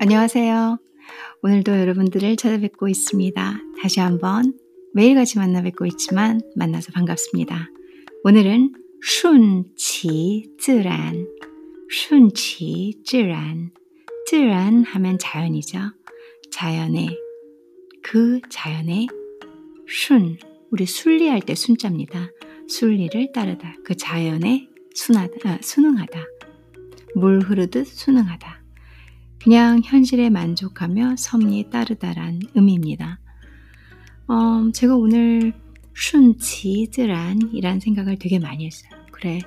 안녕하세요. 오늘도 여러분들을 찾아뵙고 있습니다. 다시 한번 매일같이 만나 뵙고 있지만 만나서 반갑습니다. 오늘은 순치즈란 순치즈란 쯔란 하면 자연이죠. 자연의 그 자연의 순 우리 순리할 때 순자입니다. 순리를 따르다 그 자연의 순하다 아, 순응하다 물 흐르듯 순응하다 그냥 현실에 만족하며 섭리에 따르다란 의미입니다. 어, 제가 오늘 순치즈란이란 생각을 되게 많이 했어요. 그래,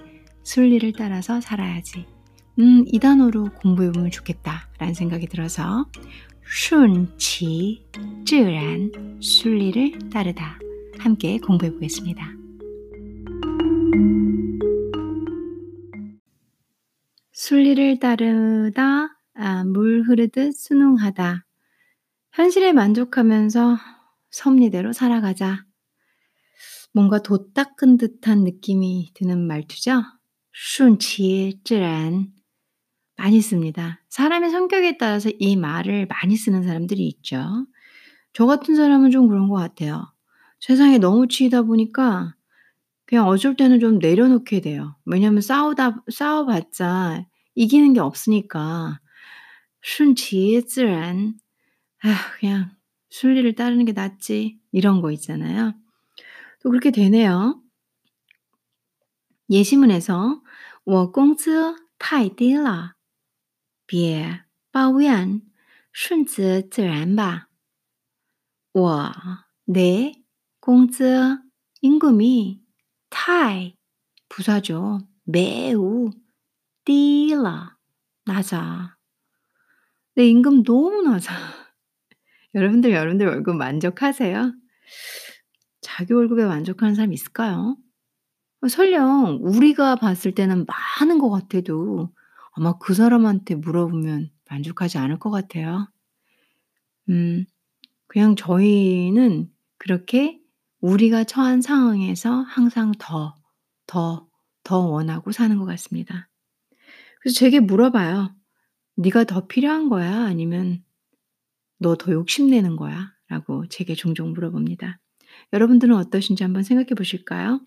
순리를 따라서 살아야지. 음, 이 단어로 공부해보면 좋겠다라는 생각이 들어서 순치즈란 순리를 따르다 함께 공부해보겠습니다. 순리를 따르다 아, 물 흐르듯 순응하다. 현실에 만족하면서 섭리대로 살아가자. 뭔가 도 닦은 듯한 느낌이 드는 말투죠? 순치自然 많이 씁니다. 사람의 성격에 따라서 이 말을 많이 쓰는 사람들이 있죠. 저 같은 사람은 좀 그런 것 같아요. 세상에 너무 치이다 보니까 그냥 어쩔 때는 좀 내려놓게 돼요. 왜냐면 싸우다 싸워봤자 이기는 게 없으니까 顺其自然. 아, 그냥 순리를 따르는 게 낫지. 이런 거 있잖아요. 또 그렇게 되네요. 예시문에서 我工资太低了别抱怨顺其自然吧我내工资임금이太 부사죠. 매우 低了 낮아. 내 임금 너무 낮아. 여러분들, 여러분들 월급 만족하세요? 자기 월급에 만족하는 사람 있을까요? 어, 설령 우리가 봤을 때는 많은 것 같아도 아마 그 사람한테 물어보면 만족하지 않을 것 같아요. 음, 그냥 저희는 그렇게 우리가 처한 상황에서 항상 더, 더, 더 원하고 사는 것 같습니다. 그래서 제게 물어봐요. 네가 더 필요한 거야? 아니면 너 더 욕심내는 거야? 라고 제게 종종 물어봅니다. 여러분들은 어떠신지 한번 생각해 보실까요?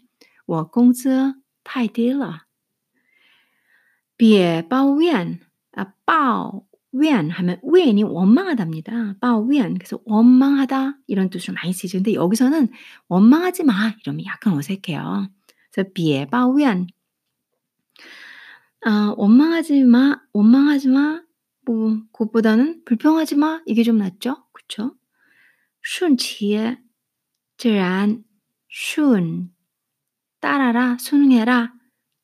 我工资太低了.别抱怨. 아, 抱怨 하면 우연이 원망하답니다. 抱怨. 그래서 원망하다 이런 뜻으로 많이 쓰죠. 근데 여기서는 원망하지 마 이러면 약간 어색해요. 그래서 别抱怨. 아, 원망하지 마, 원망하지 마, 뭐, 그것보다는 불평하지 마, 이게 좀 낫죠? 그쵸? 顺其自然,顺, 따라라, 순응해라,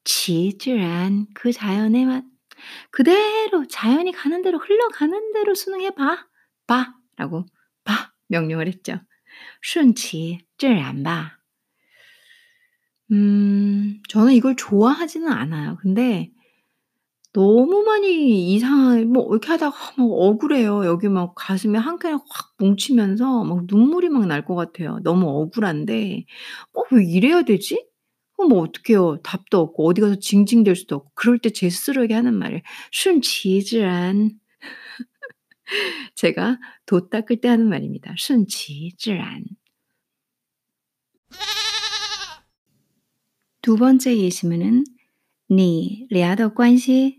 지自然, 그 자연의 맛, 그대로, 자연이 가는 대로, 흘러가는 대로 순응해봐, 봐, 라고, 봐, 명령을 했죠. 顺其自然봐. 음, 저는 이걸 좋아하지는 않아요. 근데 너무 많이 이상한 뭐 이렇게 하다가 막 억울해요. 여기 막 가슴에 한 칸이 확 뭉치면서 막 눈물이 막 날 것 같아요. 너무 억울한데 '어 왜 이래야 되지?' 어 뭐 어떡해요. 답도 없고 어디 가서 징징댈 수도 없고. 그럴 때 제 스스로에게 하는 말이에요. 顺其自然. 제가 도 닦을 때 하는 말입니다. 顺其自然. 두 번째 예시문은 你俩的关系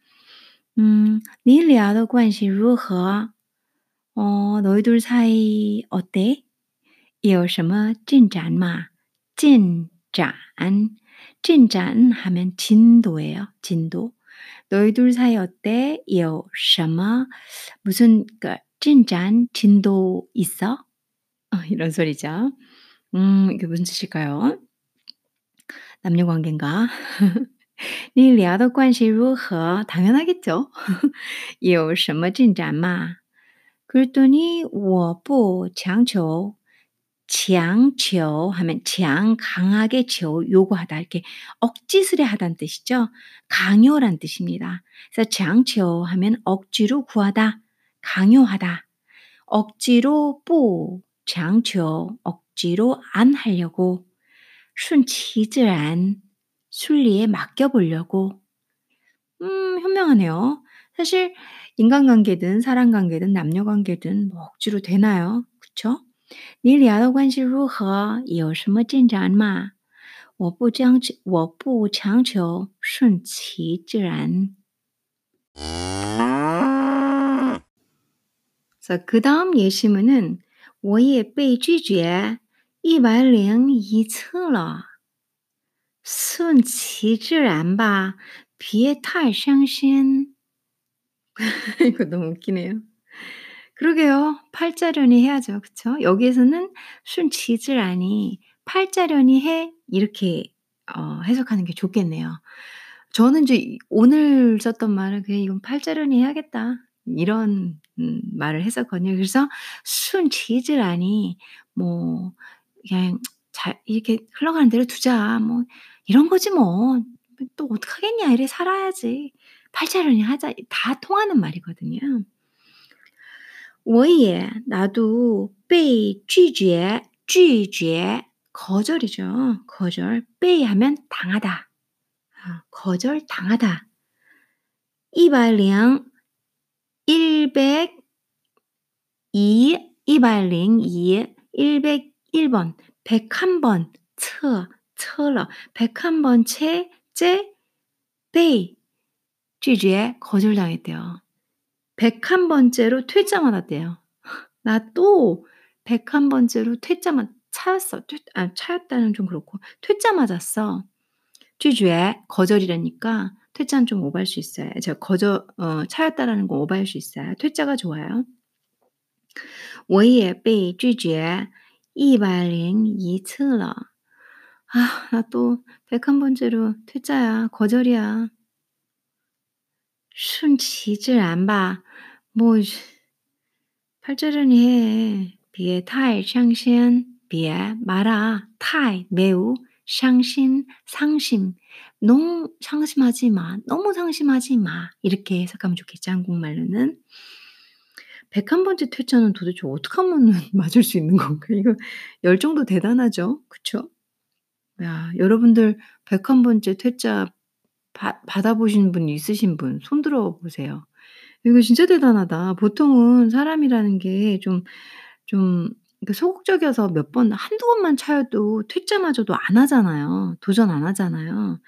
음, 你俩的关系如何? 어, 너희들 사이 어때? 有什么进展吗?进展. 하면 진도예요. 진도. 너희들 사이 어때? 有什么 무슨 그 진짠 진도 있어? 어, 이런 소리죠. 음, 이게 무슨 뜻일까요? 남녀 관계인가? 你俩的关系如何? 당연하겠죠. 有什么进展吗? 그랬더니 我不强求 强求 하면 장 강하게 저 요구하다 이렇게 억지스레 하다는 뜻이죠. 강요란 뜻입니다. 그래서 强求 하면 억지로 구하다, 강요하다. 억지로 不强求 억지로 안 하려고 顺其自然 순리에 맡겨 보려고 음 현명하네요. 사실 인간관계든 사람관계든 남녀관계든 뭐 억지로 되나요? 그쵸? 你俩的关系如何？有什么进展吗？我不将我不强求，顺其自然。 그래서 그 다음 예시문은 我也被拒绝一百零一次了， 顺其自然吧，别太伤心。 이거 너무 웃기네요. 그러게요. 팔자련이 해야죠. 그쵸? 여기에서는 순치즈라니 팔자련이 해 이렇게 어 해석하는 게 좋겠네요. 저는 이제 오늘 썼던 말은 '그래 이건 팔자련이 해야겠다.' 이런 음 말을 했었거든요. 그래서 순치즈라니 뭐 그냥 잘 이렇게 흘러가는 대로 두자. 뭐 이런 거지 뭐. 또 어떡하겠냐. 이래 살아야지. 팔자련이 하자. 다 통하는 말이거든요. 我也 나도 被拒绝拒绝 거절이죠. 거절. 被 하면 당하다. 아 거절당하다. 102 102 102 101번 101번 测测了 101번 채 째, 被 拒绝 거절당했대요. 101번째로 퇴짜 맞았대요. 나 또 101번째로 퇴짜 맞 차였어. 퇴 아 차였다는 좀 그렇고 퇴짜 맞았어. 拒绝 거절이라니까 퇴짜는 좀 오버할 수 있어요. 제가 거절 어 차였다라는 거 오버할 수 있어요. 퇴짜가 좋아요. 我也被拒绝 102次了. 아, 나 또 101번째로 퇴짜야. 거절이야. 顺其自然吧. 뭐 팔자련이 해. 别太伤心.别 마라. 太 매우. 伤心 상심. 너무 상심하지 마. 너무 상심하지 마. 이렇게 해석하면 좋겠죠, 한국말로는. 101번째 퇴짜는 도대체 어떻게 하면은 맞을 수 있는 건가요? 이거 열정도 대단하죠. 그쵸? 야 여러분들 101번째 퇴짜 받 받아 보신 분 있으신 분 손 들어 보세요. 이거 진짜 대단하다. 보통은 사람이라는 게 좀좀그 소극적이어서 몇 번 한두 번만 차여도 퇴짜마저도 안 하잖아요. 도전 안 하잖아요.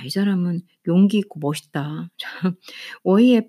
야 이 사람은 용기 있고 멋있다. 참我也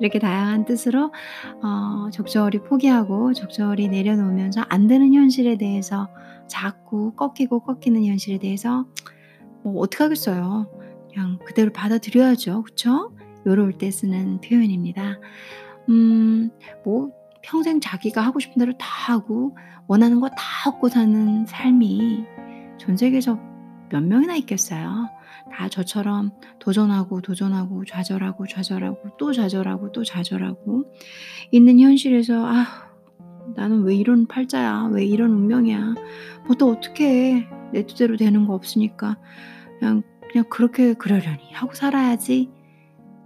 이렇게 다양한 뜻으로 어 적절히 포기하고 적절히 내려놓으면서 안 되는 현실에 대해서 자꾸 꺾이고 꺾이는 현실에 대해서 뭐 어떡하겠어요. 그냥 그대로 받아들여야죠. 그쵸? 요럴 때 쓰는 표현입니다. 음, 뭐 평생 자기가 하고 싶은 대로 다 하고 원하는 거 다 얻고 사는 삶이 전 세계에서 몇 명이나 있겠어요. 다 저처럼 도전하고 도전하고 좌절하고 좌절하고 또 좌절하고 또 좌절하고 있는 현실에서 아 나는 왜 이런 팔자야 왜 이런 운명이야 뭐또 어떻게 내 뜻대로 되는 거 없으니까 그냥 그냥 그렇게 그러려니 하고 살아야지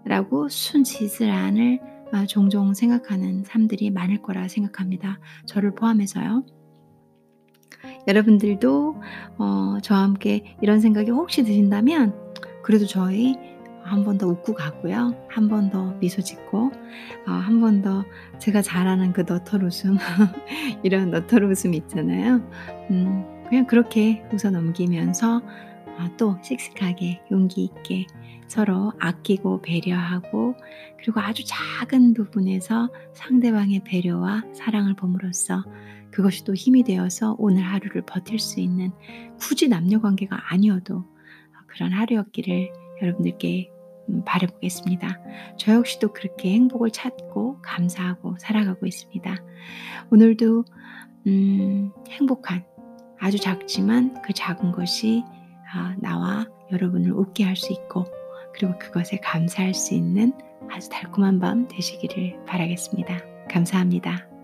라고 순지스란을 아, 종종 생각하는 삶들이 많을 거라 생각합니다. 저를 포함해서요. 여러분들도 어, 저와 함께 이런 생각이 혹시 드신다면 그래도 저희 한 번 더 웃고 가고요. 한 번 더 미소 짓고 어, 한번 더 제가 잘하는 그 너털 웃음 이런 너털 웃음 있잖아요. 음, 그냥 그렇게 웃어 넘기면서 어, 또 씩씩하게 용기 있게 서로 아끼고 배려하고 그리고 아주 작은 부분에서 상대방의 배려와 사랑을 봄으로써 그것이 또 힘이 되어서 오늘 하루를 버틸 수 있는 굳이 남녀 관계가 아니어도 그런 하루였기를 여러분들께 음, 바라보겠습니다. 저 역시도 그렇게 행복을 찾고 감사하고 살아가고 있습니다. 오늘도 음, 행복한 아주 작지만 그 작은 것이 아, 나와 여러분을 웃게 할 수 있고 그리고 그것에 감사할 수 있는 아주 달콤한 밤 되시기를 바라겠습니다. 감사합니다.